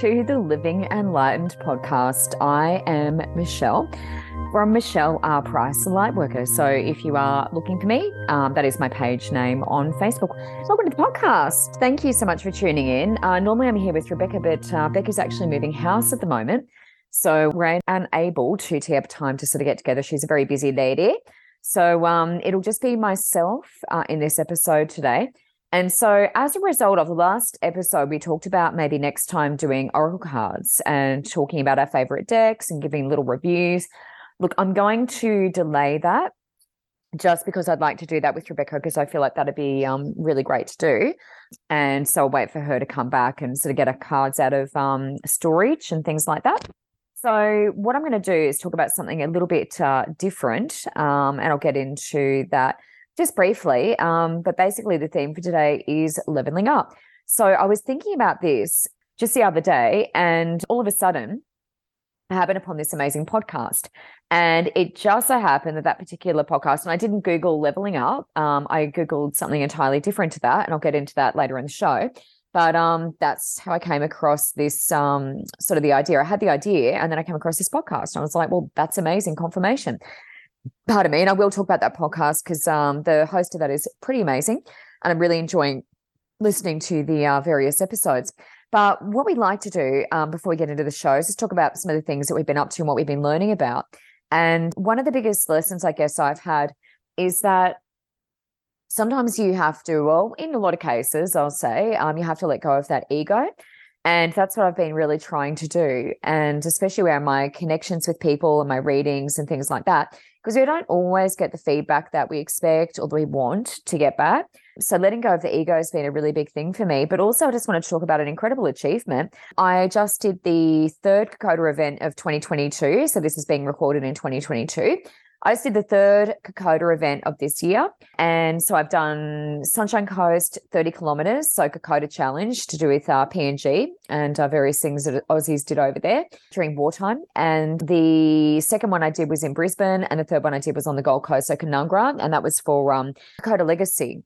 to the Living Enlightened podcast. I am Michelle from Michelle R. Price, the Lightworker. So if you are looking for me, um, that is my page name on Facebook. Welcome to the podcast. Thank you so much for tuning in. Uh, normally I'm here with Rebecca, but uh, Becca's actually moving house at the moment. So we're unable to tee up time to sort of get together. She's a very busy lady. So um, it'll just be myself uh, in this episode today. And so, as a result of the last episode, we talked about maybe next time doing oracle cards and talking about our favorite decks and giving little reviews. Look, I'm going to delay that just because I'd like to do that with Rebecca because I feel like that'd be um, really great to do. And so I'll wait for her to come back and sort of get her cards out of um, storage and things like that. So, what I'm going to do is talk about something a little bit uh, different, um, and I'll get into that just briefly. Um, but basically, the theme for today is leveling up. So I was thinking about this just the other day, and all of a sudden, I happened upon this amazing podcast. And it just so happened that that particular podcast, and I didn't Google leveling up, um, I Googled something entirely different to that, and I'll get into that later in the show. But um, that's how I came across this um, sort of the idea. I had the idea, and then I came across this podcast. And I was like, well, that's amazing confirmation pardon me, and I will talk about that podcast because um, the host of that is pretty amazing, and I'm really enjoying listening to the uh, various episodes. But what we like to do um, before we get into the shows is talk about some of the things that we've been up to and what we've been learning about. And one of the biggest lessons I guess I've had is that sometimes you have to, well, in a lot of cases, I'll say, um, you have to let go of that ego. And that's what I've been really trying to do. And especially around my connections with people and my readings and things like that, because we don't always get the feedback that we expect or that we want to get back. So letting go of the ego has been a really big thing for me. But also, I just want to talk about an incredible achievement. I just did the third Kokoda event of 2022. So this is being recorded in 2022. I just did the third Kokoda event of this year. And so I've done Sunshine Coast 30 kilometers, so Kokoda Challenge to do with uh, PNG and uh, various things that Aussies did over there during wartime. And the second one I did was in Brisbane, and the third one I did was on the Gold Coast, so Canungra, and that was for um, Kokoda Legacy.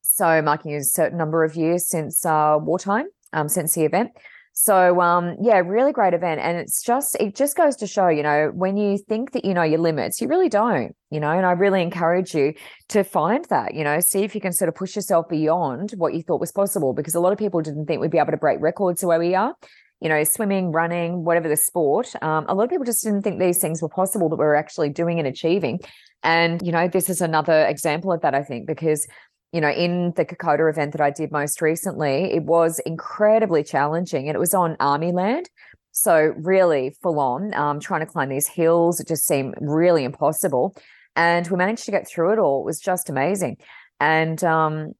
So marking a certain number of years since uh, wartime, um, since the event. So um yeah, really great event. And it's just it just goes to show, you know, when you think that you know your limits, you really don't, you know, and I really encourage you to find that, you know, see if you can sort of push yourself beyond what you thought was possible because a lot of people didn't think we'd be able to break records the way we are. You know, swimming, running, whatever the sport. Um, a lot of people just didn't think these things were possible that we we're actually doing and achieving. And, you know, this is another example of that, I think, because you know, in the Kokoda event that I did most recently, it was incredibly challenging and it was on army land. So, really full on, um, trying to climb these hills. It just seemed really impossible. And we managed to get through it all. It was just amazing. And um,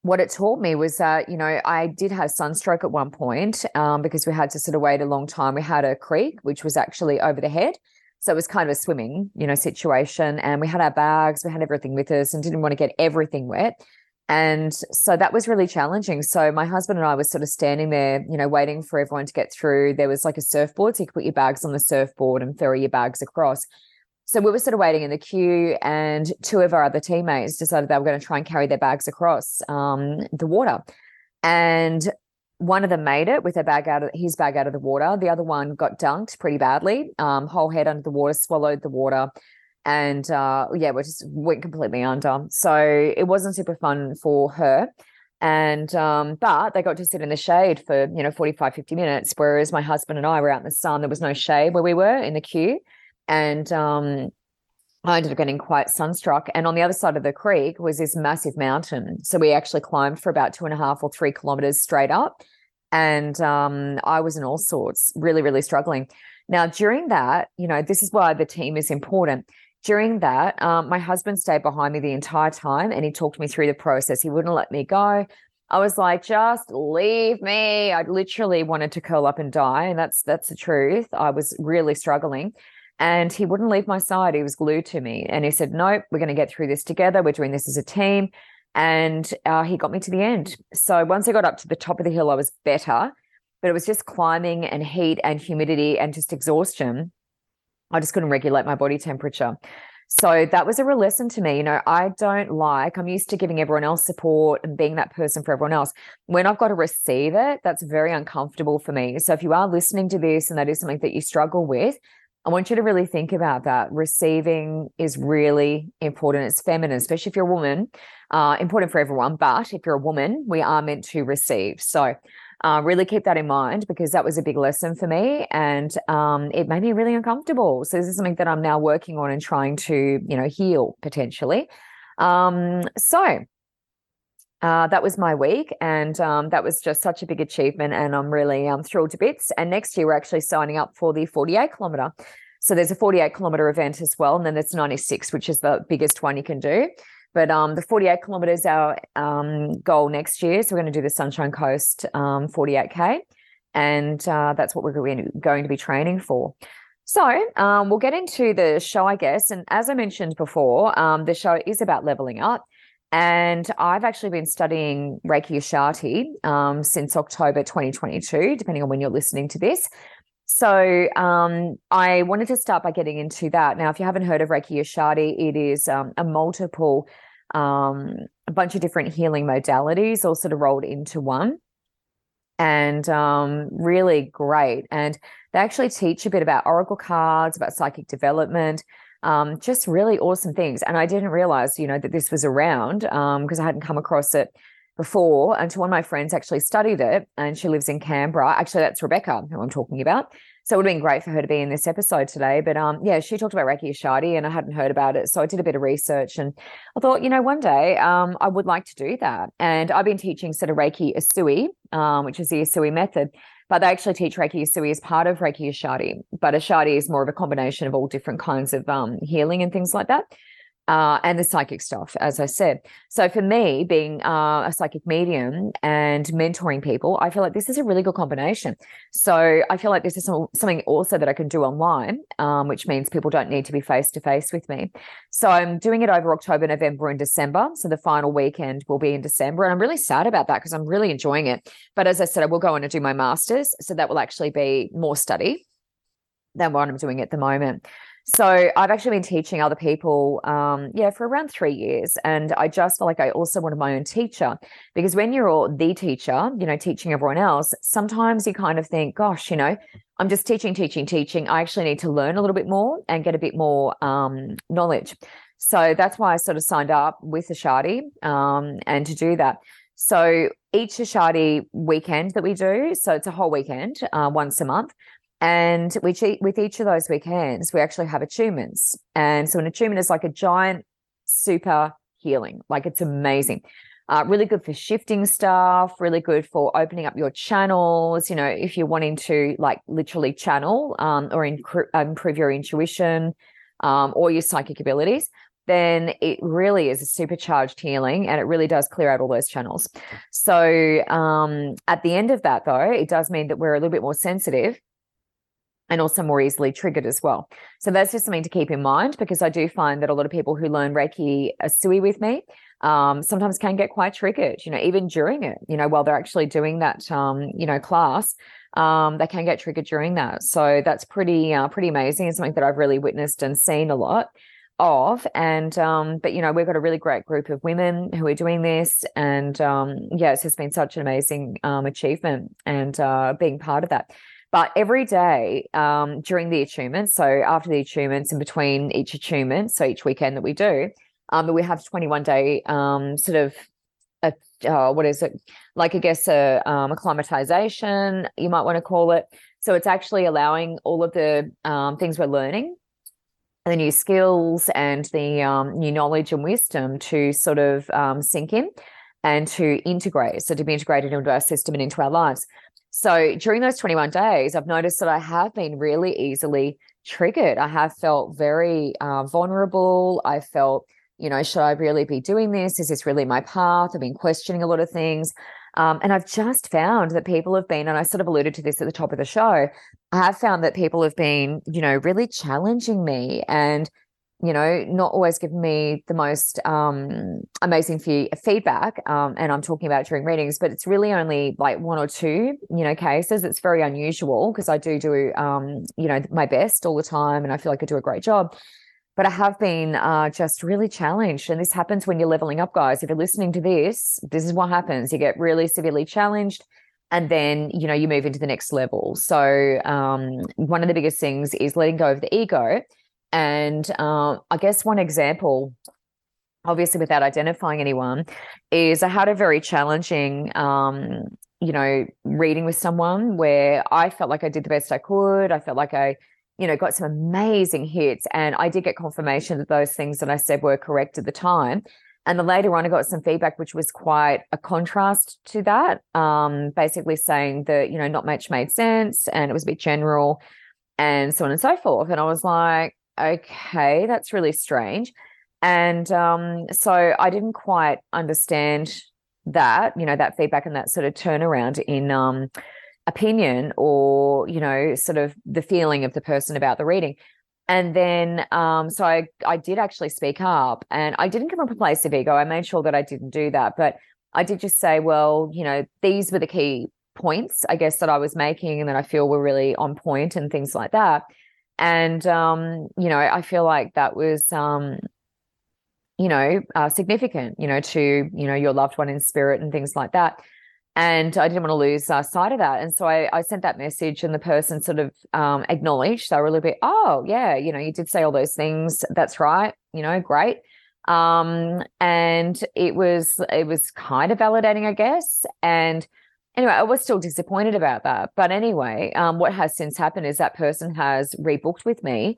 what it taught me was that, you know, I did have sunstroke at one point um, because we had to sort of wait a long time. We had a creek, which was actually over the head. So it was kind of a swimming, you know, situation. And we had our bags, we had everything with us and didn't want to get everything wet. And so that was really challenging. So my husband and I was sort of standing there, you know, waiting for everyone to get through. There was like a surfboard, so you could put your bags on the surfboard and ferry your bags across. So we were sort of waiting in the queue, and two of our other teammates decided they were going to try and carry their bags across um, the water. And one of them made it with a bag out of his bag out of the water. The other one got dunked pretty badly. Um, whole head under the water, swallowed the water, and uh, yeah, we just went completely under. So it wasn't super fun for her. And um, but they got to sit in the shade for you know 45, 50 minutes, whereas my husband and I were out in the sun. There was no shade where we were in the queue. And um, I ended up getting quite sunstruck. And on the other side of the creek was this massive mountain. So we actually climbed for about two and a half or three kilometers straight up. And um, I was in all sorts, really, really struggling. Now, during that, you know, this is why the team is important. During that, um, my husband stayed behind me the entire time and he talked me through the process. He wouldn't let me go. I was like, just leave me. I literally wanted to curl up and die. And that's that's the truth. I was really struggling. And he wouldn't leave my side. He was glued to me. And he said, Nope, we're going to get through this together. We're doing this as a team. And uh, he got me to the end. So once I got up to the top of the hill, I was better. But it was just climbing and heat and humidity and just exhaustion. I just couldn't regulate my body temperature. So that was a real lesson to me. You know, I don't like, I'm used to giving everyone else support and being that person for everyone else. When I've got to receive it, that's very uncomfortable for me. So if you are listening to this and that is something that you struggle with, I want you to really think about that. Receiving is really important. It's feminine, especially if you're a woman, uh, important for everyone. But if you're a woman, we are meant to receive. So uh, really keep that in mind because that was a big lesson for me and um, it made me really uncomfortable. So this is something that I'm now working on and trying to, you know, heal potentially. Um, so uh, that was my week, and um, that was just such a big achievement, and I'm really um, thrilled to bits. And next year, we're actually signing up for the 48 kilometer. So there's a 48 kilometer event as well, and then there's 96, which is the biggest one you can do. But um, the 48 kilometers is our um, goal next year. So we're going to do the Sunshine Coast um, 48k, and uh, that's what we're going to be training for. So um, we'll get into the show, I guess. And as I mentioned before, um, the show is about leveling up. And I've actually been studying Reiki Ushabti um, since October 2022, depending on when you're listening to this. So um, I wanted to start by getting into that. Now, if you haven't heard of Reiki Ushabti, it is um, a multiple, um, a bunch of different healing modalities all sort of rolled into one. And um, really great. And they actually teach a bit about oracle cards, about psychic development, um, just really awesome things. And I didn't realize, you know, that this was around because um, I hadn't come across it before until one of my friends actually studied it and she lives in Canberra. Actually, that's Rebecca, who I'm talking about. So it would have been great for her to be in this episode today. But um, yeah, she talked about Reiki Ushabti and I hadn't heard about it. So I did a bit of research and I thought, you know, one day um, I would like to do that. And I've been teaching sort of Reiki Usui, um, which is the Usui method but they actually teach Reiki Usui as part of Reiki Ushabti. But Ushabti is more of a combination of all different kinds of um, healing and things like that uh, and the psychic stuff, as I said. So for me, being uh, a psychic medium and mentoring people, I feel like this is a really good combination. So I feel like this is some, something also that I can do online, um, which means people don't need to be face to face with me. So I'm doing it over October, November, and December. So the final weekend will be in December, and I'm really sad about that because I'm really enjoying it. But as I said, I will go on and do my masters, so that will actually be more study than what I'm doing at the moment. So I've actually been teaching other people, um, yeah, for around three years. And I just felt like I also wanted my own teacher because when you're the teacher, you know, teaching everyone else, sometimes you kind of think, gosh, you know, I'm just teaching, teaching, teaching. I actually need to learn a little bit more and get a bit more um, knowledge. So that's why I sort of signed up with Ushabti um, and to do that. So each Ushabti weekend that we do, so it's a whole weekend, uh, once a month, and which with each of those weekends, we actually have attunements. And so an attunement is like a giant super healing. Like it's amazing. Uh, really good for shifting stuff, really good for opening up your channels. You know, if you're wanting to like literally channel um, or improve your intuition um, or your psychic abilities, then it really is a supercharged healing and it really does clear out all those channels. So um, at the end of that, though, it does mean that we're a little bit more sensitive and also more easily triggered as well. So that's just something to keep in mind because I do find that a lot of people who learn Reiki Usui with me um, sometimes can get quite triggered, you know, even during it, you know, while they're actually doing that, um, you know, class, um, they can get triggered during that. So that's pretty, uh, pretty amazing. It's something that I've really witnessed and seen a lot of and um but you know we've got a really great group of women who are doing this and um yeah it's just been such an amazing um achievement and uh being part of that but every day um, during the attunement, so after the attunements and between each attunement, so each weekend that we do, um, we have 21 day um, sort of a, uh, what is it like? I guess a, um, acclimatization, you might want to call it. So it's actually allowing all of the um, things we're learning, the new skills and the um, new knowledge and wisdom to sort of um, sink in and to integrate. So to be integrated into our system and into our lives. So during those 21 days, I've noticed that I have been really easily triggered. I have felt very uh, vulnerable. I felt, you know, should I really be doing this? Is this really my path? I've been questioning a lot of things. Um, and I've just found that people have been, and I sort of alluded to this at the top of the show, I have found that people have been, you know, really challenging me and you know, not always giving me the most um, amazing fee- feedback. Um, and I'm talking about during readings, but it's really only like one or two, you know, cases. It's very unusual because I do do, um, you know, my best all the time, and I feel like I do a great job. but I have been uh, just really challenged. And this happens when you're leveling up, guys. If you're listening to this, this is what happens. You get really severely challenged and then you know you move into the next level so um, one of the biggest things is letting go of the ego and um, i guess one example obviously without identifying anyone is i had a very challenging um, you know reading with someone where i felt like i did the best i could. I felt like i you know got some amazing hits. And i did get confirmation that those things that i said were correct at the time. And then later on, I got some feedback, which was quite a contrast to that, um, basically saying that, you know, not much made sense and it was a bit general and so on and so forth. And I was like, okay, that's really strange. And um, so I didn't quite understand that, you know, that feedback and that sort of turnaround in um, opinion or, you know, sort of the feeling of the person about the reading and then um, so I I did actually speak up and I didn't come from a place of ego. I made sure that I didn't do that. But I did just say, well, you know, these were the key points, I guess, that I was making and that I feel were really on point and things like that. And um, you know, I feel like that was um, you know, uh, significant, you know, to, you know, your loved one in spirit and things like that and I didn't want to lose uh, sight of that. And so I, I, sent that message, and the person sort of um, acknowledged. They were a little bit, oh yeah, you know, you did say all those things. That's right. You know, great. Um, and it was it was kind of validating, I guess. And anyway, I was still disappointed about that. But anyway, um, what has since happened is that person has rebooked with me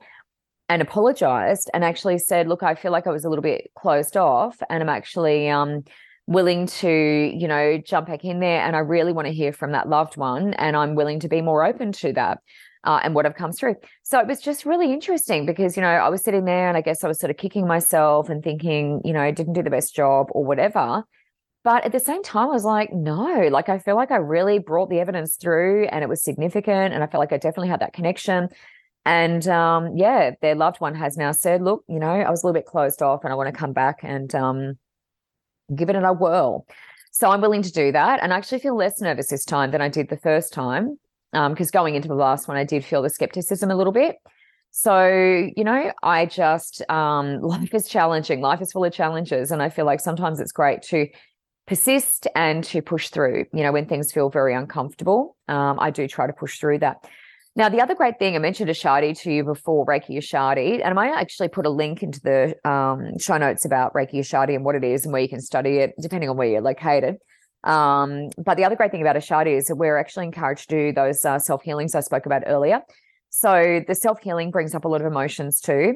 and apologized and actually said, look, I feel like I was a little bit closed off, and I'm actually um willing to, you know, jump back in there. And I really want to hear from that loved one. And I'm willing to be more open to that. Uh, and what have come through. So it was just really interesting because, you know, I was sitting there and I guess I was sort of kicking myself and thinking, you know, I didn't do the best job or whatever. But at the same time, I was like, no, like I feel like I really brought the evidence through and it was significant. And I felt like I definitely had that connection. And um, yeah, their loved one has now said, look, you know, I was a little bit closed off and I want to come back and um, give it a whirl. So I'm willing to do that. And I actually feel less nervous this time than I did the first time. Because um, going into the last one, I did feel the skepticism a little bit. So, you know, I just, um, life is challenging. Life is full of challenges. And I feel like sometimes it's great to persist and to push through, you know, when things feel very uncomfortable. Um, I do try to push through that. Now, the other great thing I mentioned Ashadi to you before, Reiki Ashadi, and I might actually put a link into the um, show notes about Reiki Ashadi and what it is and where you can study it, depending on where you're located. Um, but the other great thing about Ashadi is that we're actually encouraged to do those uh, self healings I spoke about earlier. So the self healing brings up a lot of emotions too.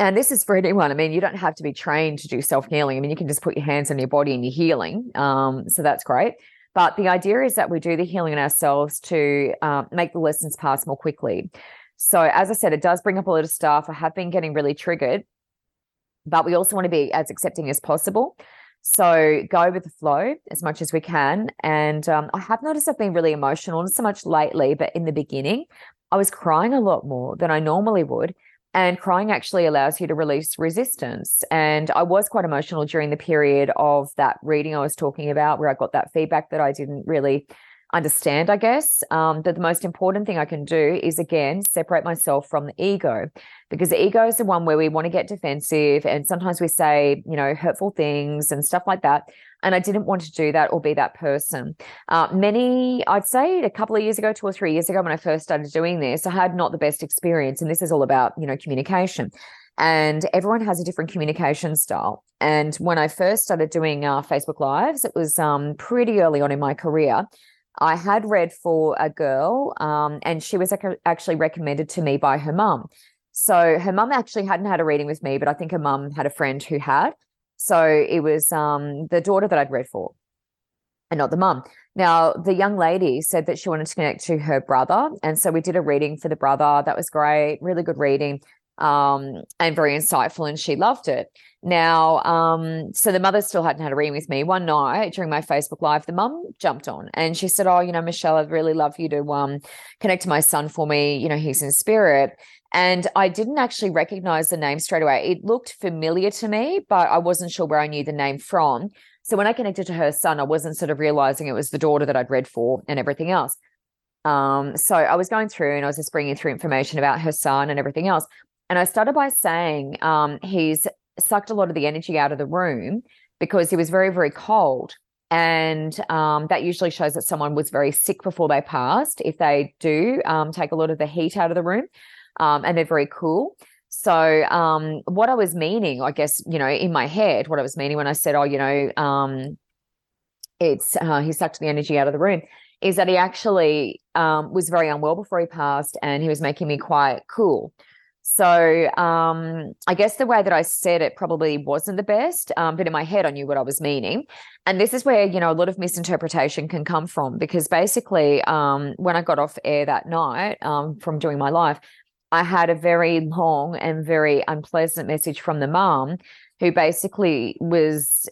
And this is for anyone. I mean, you don't have to be trained to do self healing. I mean, you can just put your hands on your body and you're healing. Um, so that's great. But the idea is that we do the healing in ourselves to um, make the lessons pass more quickly. So, as I said, it does bring up a lot of stuff. I have been getting really triggered, but we also want to be as accepting as possible. So, go with the flow as much as we can. And um, I have noticed I've been really emotional, not so much lately, but in the beginning, I was crying a lot more than I normally would. And crying actually allows you to release resistance. And I was quite emotional during the period of that reading I was talking about, where I got that feedback that I didn't really understand, I guess. Um, but the most important thing I can do is again separate myself from the ego, because the ego is the one where we want to get defensive, and sometimes we say, you know, hurtful things and stuff like that. And I didn't want to do that or be that person. Uh, many, I'd say a couple of years ago, two or three years ago, when I first started doing this, I had not the best experience. And this is all about, you know, communication. And everyone has a different communication style. And when I first started doing uh, Facebook Lives, it was um, pretty early on in my career. I had read for a girl, um, and she was actually recommended to me by her mum. So her mum actually hadn't had a reading with me, but I think her mum had a friend who had. So it was um, the daughter that I'd read for and not the mum. Now, the young lady said that she wanted to connect to her brother. And so we did a reading for the brother. That was great, really good reading um, and very insightful. And she loved it. Now, um, so the mother still hadn't had a reading with me. One night during my Facebook Live, the mum jumped on and she said, Oh, you know, Michelle, I'd really love you to um, connect to my son for me. You know, he's in spirit. And I didn't actually recognize the name straight away. It looked familiar to me, but I wasn't sure where I knew the name from. So when I connected to her son, I wasn't sort of realizing it was the daughter that I'd read for and everything else. Um, so I was going through and I was just bringing through information about her son and everything else. And I started by saying um, he's sucked a lot of the energy out of the room because he was very, very cold. And um, that usually shows that someone was very sick before they passed, if they do um, take a lot of the heat out of the room um, and they're very cool. So, um, what I was meaning, I guess, you know, in my head, what I was meaning when I said, oh, you know, um, it's uh, he sucked the energy out of the room, is that he actually um, was very unwell before he passed and he was making me quite cool. So um, I guess the way that I said it probably wasn't the best, um, but in my head I knew what I was meaning. And this is where you know a lot of misinterpretation can come from because basically um, when I got off air that night um, from doing my life, I had a very long and very unpleasant message from the mom who basically was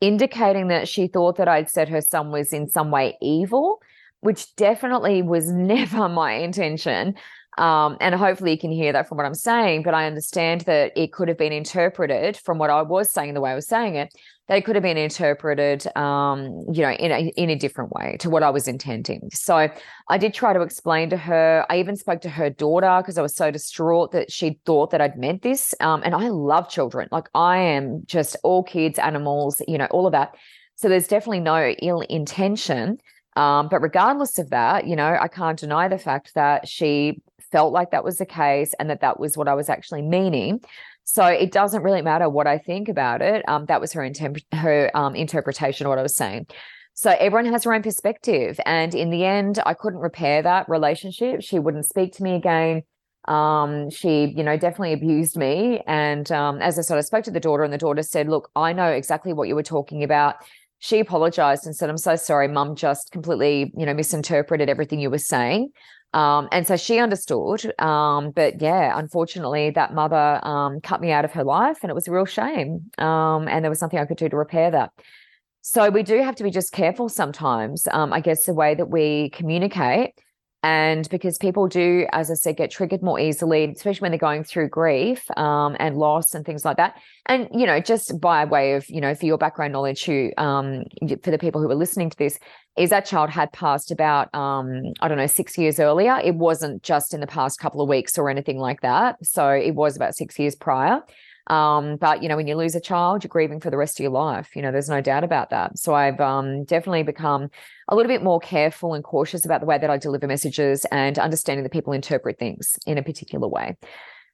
indicating that she thought that I'd said her son was in some way evil, which definitely was never my intention. Um, and hopefully you can hear that from what I'm saying, but I understand that it could have been interpreted from what I was saying, the way I was saying it, they could have been interpreted, um, you know, in a, in a different way to what I was intending. So I did try to explain to her. I even spoke to her daughter because I was so distraught that she thought that I'd meant this. Um, and I love children. Like I am just all kids, animals, you know, all of that. So there's definitely no ill intention. Um, but regardless of that, you know, I can't deny the fact that she felt like that was the case and that that was what I was actually meaning. So it doesn't really matter what I think about it. Um, that was her her um, interpretation of what I was saying. So everyone has their own perspective, and in the end, I couldn't repair that relationship. She wouldn't speak to me again. Um, she, you know, definitely abused me. And um, as I sort of spoke to the daughter, and the daughter said, "Look, I know exactly what you were talking about." She apologized and said, "I'm so sorry, Mum. Just completely, you know, misinterpreted everything you were saying." Um, and so she understood. Um, but yeah, unfortunately, that mother um, cut me out of her life, and it was a real shame. Um, and there was nothing I could do to repair that. So we do have to be just careful sometimes. Um, I guess the way that we communicate and because people do, as I said, get triggered more easily, especially when they're going through grief um, and loss and things like that. And, you know, just by way of, you know, for your background knowledge, who, um, for the people who are listening to this, is that child had passed about, um, I don't know, six years earlier. It wasn't just in the past couple of weeks or anything like that. So it was about six years prior. Um, but you know, when you lose a child, you're grieving for the rest of your life. You know, there's no doubt about that. So I've um, definitely become a little bit more careful and cautious about the way that I deliver messages and understanding that people interpret things in a particular way.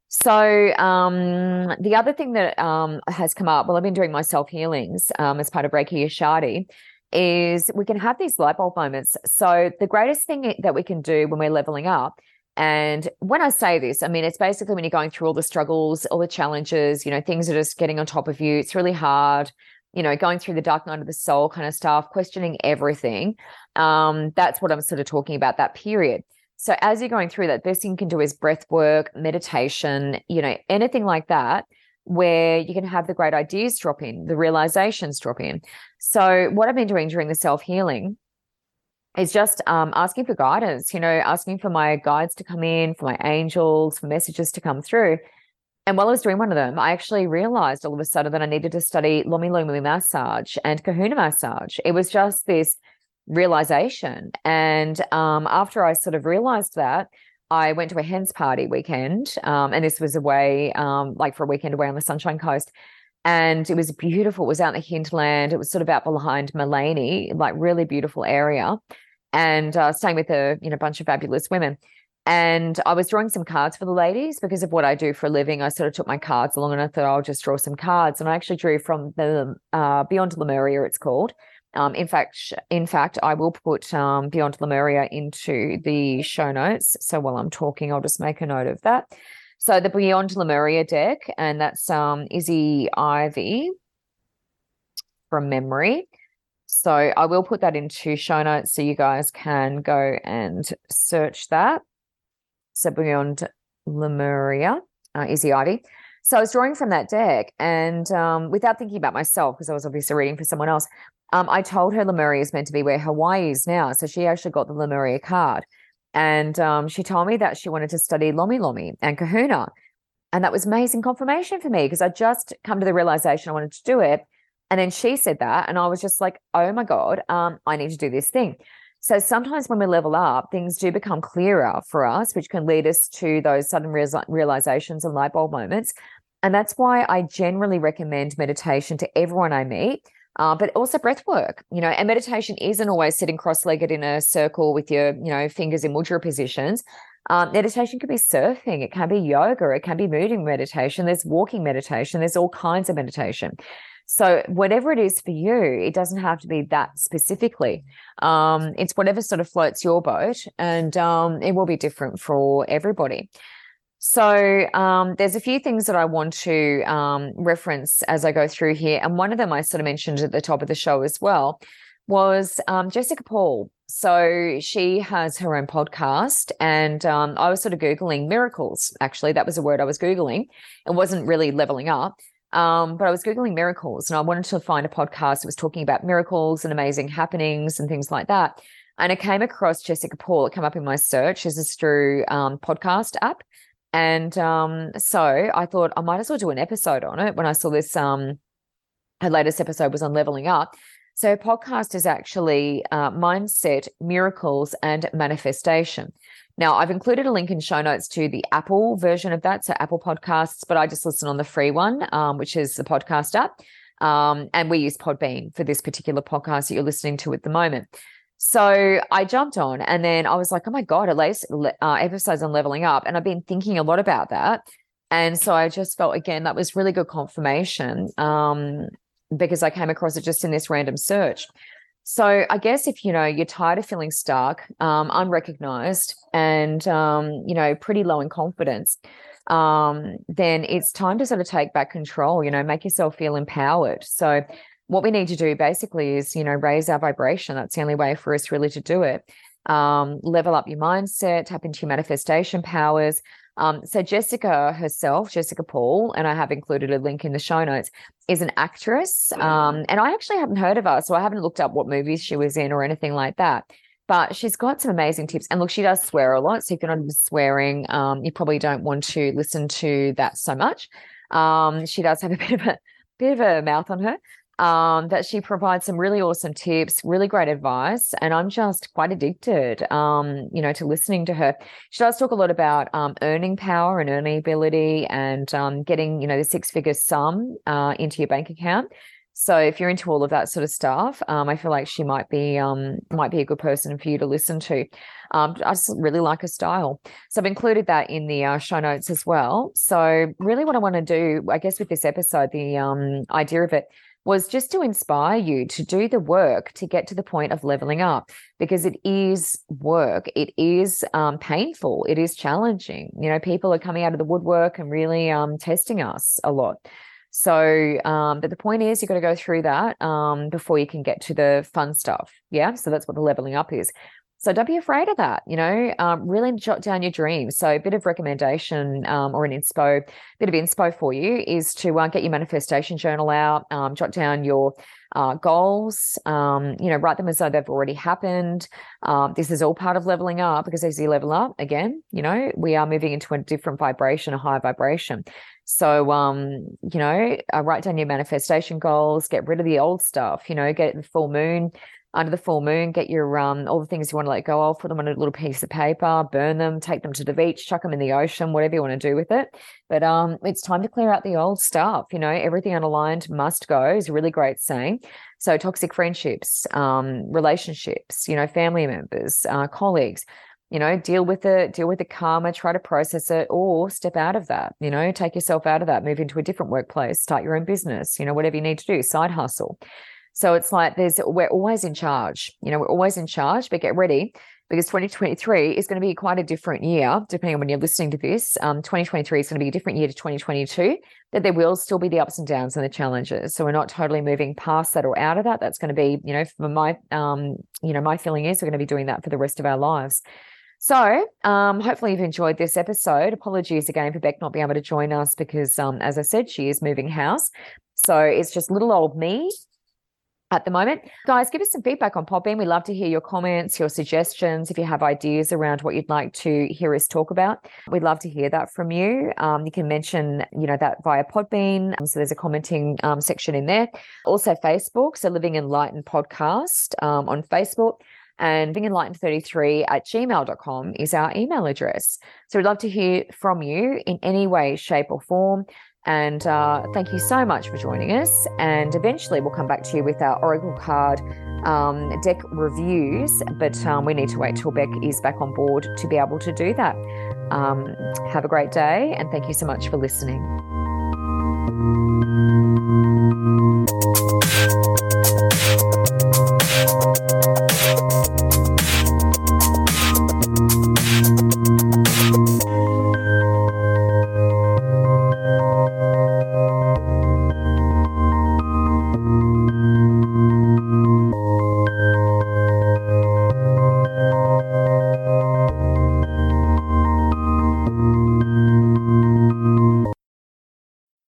So um, the other thing that um, has come up, well, I've been doing my self healings um, as part of Reiki Yashadi, is we can have these light bulb moments. So the greatest thing that we can do when we're leveling up and when I say this, I mean, it's basically when you're going through all the struggles, all the challenges, you know, things are just getting on top of you. It's really hard, you know, going through the dark night of the soul kind of stuff, questioning everything. Um, that's what I'm sort of talking about that period. So as you're going through that, best thing you can do is breath work, meditation, you know, anything like that, where you can have the great ideas drop in, the realizations drop in. So what I've been doing during the self healing is just um, asking for guidance, you know, asking for my guides to come in, for my angels, for messages to come through. And while I was doing one of them, I actually realized all of a sudden that I needed to study Lomi Lomi massage and Kahuna massage. It was just this realization. And um, after I sort of realized that, I went to a hens party weekend. Um, and this was away, um, like for a weekend away on the Sunshine Coast. And it was beautiful. It was out in the hinterland. It was sort of out behind Maleny, like really beautiful area and uh, staying with a you know bunch of fabulous women. And I was drawing some cards for the ladies because of what I do for a living. I sort of took my cards along and I thought I'll just draw some cards. And I actually drew from the uh, Beyond Lemuria, it's called. Um, in fact, in fact, I will put um, Beyond Lemuria into the show notes. So while I'm talking, I'll just make a note of that. So the Beyond Lemuria deck, and that's um, Izzy Ivy from memory. So I will put that into show notes so you guys can go and search that. So Beyond Lemuria, uh, Izzy Ivy. So I was drawing from that deck, and um, without thinking about myself, because I was obviously reading for someone else, um, I told her Lemuria is meant to be where Hawaii is now. So she actually got the Lemuria card, and um, she told me that she wanted to study Lomi Lomi and Kahuna, and that was amazing confirmation for me because I just come to the realization I wanted to do it, and then she said that, and I was just like, oh my God, um, I need to do this thing. So sometimes when we level up, things do become clearer for us, which can lead us to those sudden realizations and light bulb moments. And that's why I generally recommend meditation to everyone I meet. Uh, but also breath work, you know, and meditation isn't always sitting cross-legged in a circle with your, you know, fingers in mudra positions. Um, meditation can be surfing, it can be yoga, it can be moving meditation. There's walking meditation. There's all kinds of meditation. So whatever it is for you, it doesn't have to be that specifically. Um, it's whatever sort of floats your boat, and um, it will be different for everybody. So um, there's a few things that I want to um, reference as I go through here, and one of them I sort of mentioned at the top of the show as well was um, Jessica Paul. So she has her own podcast, and um, I was sort of googling miracles. Actually, that was a word I was googling. It wasn't really leveling up. Um, but I was Googling miracles and I wanted to find a podcast that was talking about miracles and amazing happenings and things like that. And I came across Jessica Paul. It came up in my search. This is through um, podcast app. And um, so I thought I might as well do an episode on it when I saw this. Um, her latest episode was on leveling up. So, podcast is actually uh, mindset, miracles, and manifestation. Now, I've included a link in show notes to the Apple version of that, so Apple Podcasts, but I just listen on the free one, um, which is the podcast app. Um, and we use Podbean for this particular podcast that you're listening to at the moment. So I jumped on and then I was like, oh my God, at least uh, episodes on leveling up. And I've been thinking a lot about that. And so I just felt, again, that was really good confirmation um, because I came across it just in this random search. So I guess if you know you're tired of feeling stuck, um, unrecognized, and um, you know pretty low in confidence, um, then it's time to sort of take back control. You know, make yourself feel empowered. So what we need to do basically is you know raise our vibration. That's the only way for us really to do it. Um, level up your mindset, tap into your manifestation powers. Um, so Jessica herself, Jessica Paul, and I have included a link in the show notes, is an actress. Um, and I actually haven't heard of her, so I haven't looked up what movies she was in or anything like that. But she's got some amazing tips. And look, she does swear a lot. So if you're not swearing, um, you probably don't want to listen to that so much. Um, she does have a bit of a bit of a mouth on her um, that she provides some really awesome tips, really great advice, and I'm just quite addicted, um, you know, to listening to her. She does talk a lot about um, earning power and earning ability, and um, getting, you know, the six figure sum uh, into your bank account. So if you're into all of that sort of stuff, um, I feel like she might be um, might be a good person for you to listen to. I just really like her style, so I've included that in the uh, show notes as well. So really, what I want to do, I guess, with this episode, the idea of it was just to inspire you to do the work to get to the point of leveling up because it is work. It is um, painful. It is challenging. You know, people are coming out of the woodwork and really um, testing us a lot. So, um, but the point is, you've got to go through that um, before you can get to the fun stuff. Yeah. So that's what the leveling up is. So don't be afraid of that. You know, um, really jot down your dreams. So a bit of recommendation um, or an inspo, bit of inspo for you is to uh, get your manifestation journal out, um, jot down your uh, goals. Um, you know, write them as though they've already happened. Um, this is all part of leveling up because as you level up, again, you know, we are moving into a different vibration, a higher vibration. So, um, you know, uh, write down your manifestation goals, get rid of the old stuff, you know, get the full moon under the full moon, get your um all the things you want to let go of, put them on a little piece of paper, burn them, take them to the beach, chuck them in the ocean, whatever you want to do with it. But um, it's time to clear out the old stuff. You know, everything unaligned must go is a really great saying. So toxic friendships, um, relationships, you know, family members, uh, colleagues. You know, deal with it, deal with the karma, try to process it, or step out of that. You know, take yourself out of that, move into a different workplace, start your own business. You know, whatever you need to do, side hustle. So it's like there's we're always in charge. You know, we're always in charge, but get ready because 2023 is going to be quite a different year, depending on when you're listening to this. Um, 2023 is going to be a different year to 2022, that there will still be the ups and downs and the challenges. So we're not totally moving past that or out of that. That's going to be, you know, for my, um, you know, my feeling is we're going to be doing that for the rest of our lives. So, um, hopefully, you've enjoyed this episode. Apologies again for Beck not being able to join us because, um, as I said, she is moving house. So, it's just little old me at the moment. Guys, give us some feedback on Podbean. We love to hear your comments, your suggestions. If you have ideas around what you'd like to hear us talk about, we'd love to hear that from you. Um, you can mention, you know, that via Podbean. Um, so there's a commenting um, section in there. Also Facebook, so Living Enlightened podcast um, on Facebook. And beingenlightened33 at gmail.com is our email address. So we'd love to hear from you in any way, shape, or form. And uh, thank you so much for joining us. And eventually, we'll come back to you with our Oracle card um, deck reviews, but um, we need to wait till Beck is back on board to be able to do that. Um, have a great day, and thank you so much for listening.